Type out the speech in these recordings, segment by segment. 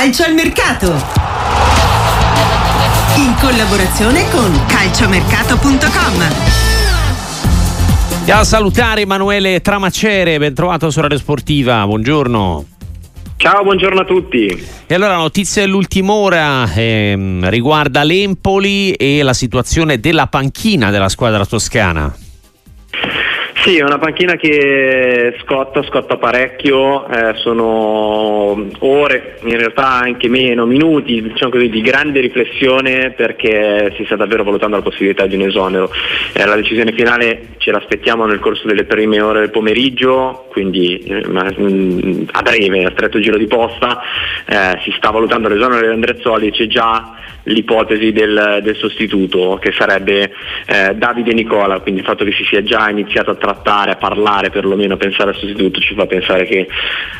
Calcio al mercato. In collaborazione con calciomercato.com. E a salutare Emanuele Tramacere, ben trovato su Radio Sportiva, buongiorno. Ciao, buongiorno a tutti. E allora la notizia dell'ultima ora ehm, riguarda l'Empoli e la situazione della panchina della squadra toscana. Sì, è una panchina che scotta, scotta parecchio, eh, sono ore, in realtà anche meno, minuti diciamo così, di grande riflessione perché si sta davvero valutando la possibilità di un esonero. Eh, la decisione finale ce l'aspettiamo nel corso delle prime ore del pomeriggio, quindi eh, a breve, a stretto giro di posta, eh, si sta valutando l'esonero di Andrezzoli, c'è già l'ipotesi del, del sostituto che sarebbe eh, Davide Nicola, quindi il fatto che si sia già iniziato a trattare, a parlare perlomeno, a pensare al sostituto ci fa pensare che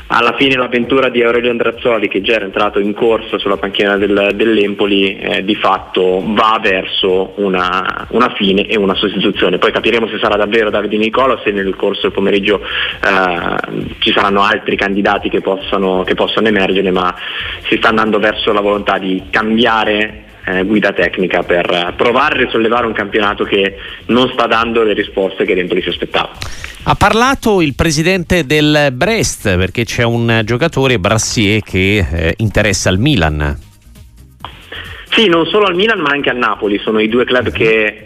alla fine l'avventura di Aurelio Andrazzoli che già era entrato in corsa sulla panchina del, dell'Empoli eh, di fatto va verso una, una, fine e una sostituzione. Poi capiremo se sarà davvero Davide Nicola se nel corso del pomeriggio eh, ci saranno altri candidati che possano, che possano emergere, ma si sta andando verso la volontà di cambiare eh, guida tecnica per provare a risollevare un campionato che non sta dando le risposte che l'Empoli si aspettava. Ha parlato il presidente del Brest perché c'è un giocatore Brassier che eh, interessa il Milan. Sì, non solo al Milan ma anche al Napoli, sono i due club che eh,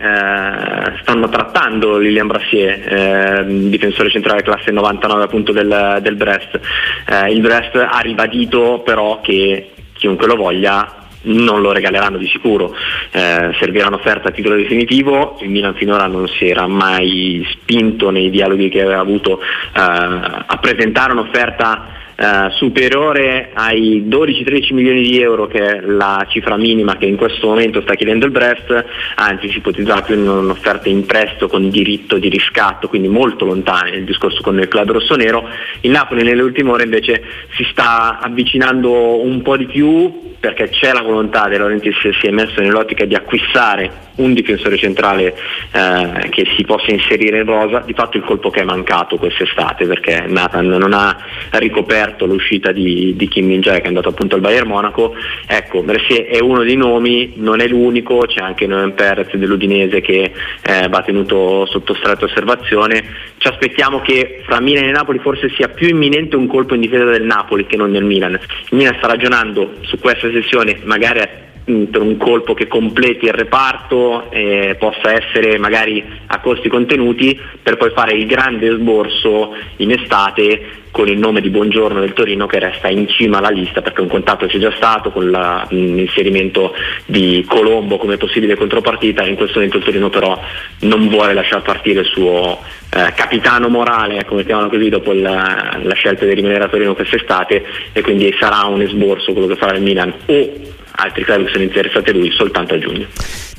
stanno trattando Lilian Brassier, eh, difensore centrale classe 99 appunto del, del Brest. Eh, il Brest ha ribadito però che chiunque lo voglia non lo regaleranno di sicuro, eh, servirà un'offerta a titolo definitivo, il Milan finora non si era mai spinto nei dialoghi che aveva avuto eh, a presentare un'offerta eh, superiore ai 12-13 milioni di euro che è la cifra minima che in questo momento sta chiedendo il Brest, anzi si ipotizzava più un'offerta in prestito con diritto di riscatto, quindi molto lontana il discorso con il club rossonero. Il Napoli nelle ultime ore invece si sta avvicinando un po' di più perché c'è la volontà De Laurentiis si è messo nell'ottica di acquistare un difensore centrale eh, che si possa inserire in rosa, di fatto il colpo che è mancato quest'estate perché Nathan non ha ricoperto l'uscita di, di Kim Min Jae che è andato appunto al Bayern Monaco, ecco Mercier è uno dei nomi, non è l'unico, c'è anche Noem Perez dell'Udinese che eh, va tenuto sotto stretta osservazione, ci aspettiamo che fra Milan e Napoli forse sia più imminente un colpo in difesa del Napoli che non del Milan, il Milan sta ragionando su questa sessione magari per un colpo che completi il reparto eh, possa essere magari a costi contenuti per poi fare il grande sborso in estate con il nome di Buongiorno del Torino che resta in cima alla lista perché un contatto c'è già stato con l'inserimento di Colombo come possibile contropartita. In questo momento il Torino però non vuole lasciare partire il suo eh, capitano morale come chiamano così dopo la, la scelta di rimanere a Torino quest'estate e quindi sarà un esborso quello che farà il Milan o altri club sono interessati a lui soltanto a giugno.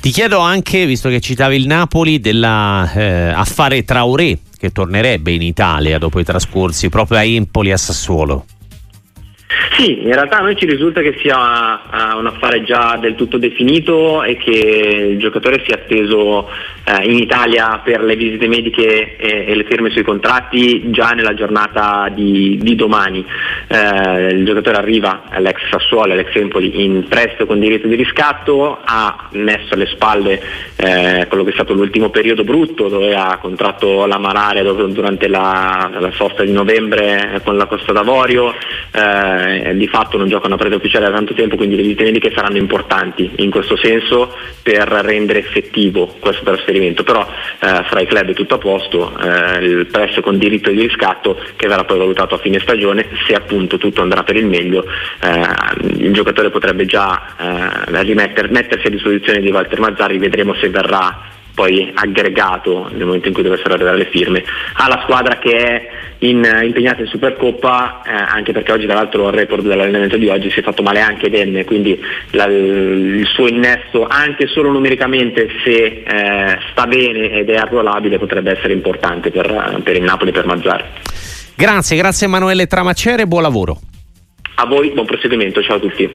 Ti chiedo anche, visto che citavi il Napoli, dell'affare eh, Traoré che tornerebbe in Italia dopo i trascorsi proprio a Empoli e a Sassuolo. Sì, in realtà a noi ci risulta che sia un affare già del tutto definito e che il giocatore sia atteso eh, in Italia per le visite mediche e, le firme sui contratti già nella giornata di, di domani. Eh, il giocatore arriva all'ex Sassuolo, all'ex Empoli in prestito con diritto di riscatto, ha messo alle spalle eh, quello che è stato l'ultimo periodo brutto dove ha contratto la malaria durante la, la sosta di novembre con la Costa d'Avorio, eh, di fatto non gioca una preda ufficiale da tanto tempo, quindi visite mediche saranno importanti in questo senso per rendere effettivo questo trasferimento. Però eh, fra i club è tutto a posto, eh, il prezzo con diritto di riscatto che verrà poi valutato a fine stagione, se appunto tutto andrà per il meglio, eh, il giocatore potrebbe già eh, rimetter, mettersi a disposizione di Walter Mazzari, vedremo se verrà poi aggregato nel momento in cui dovessero arrivare le firme alla squadra che è in, impegnata in Supercoppa eh, anche perché oggi tra l'altro il report dell'allenamento di oggi si è fatto male anche Denne quindi la, il suo innesto anche solo numericamente se eh, sta bene ed è arruolabile potrebbe essere importante per, per il Napoli e per Mazzari Grazie, grazie Emanuele Tramacere, buon lavoro. A voi buon proseguimento, ciao a tutti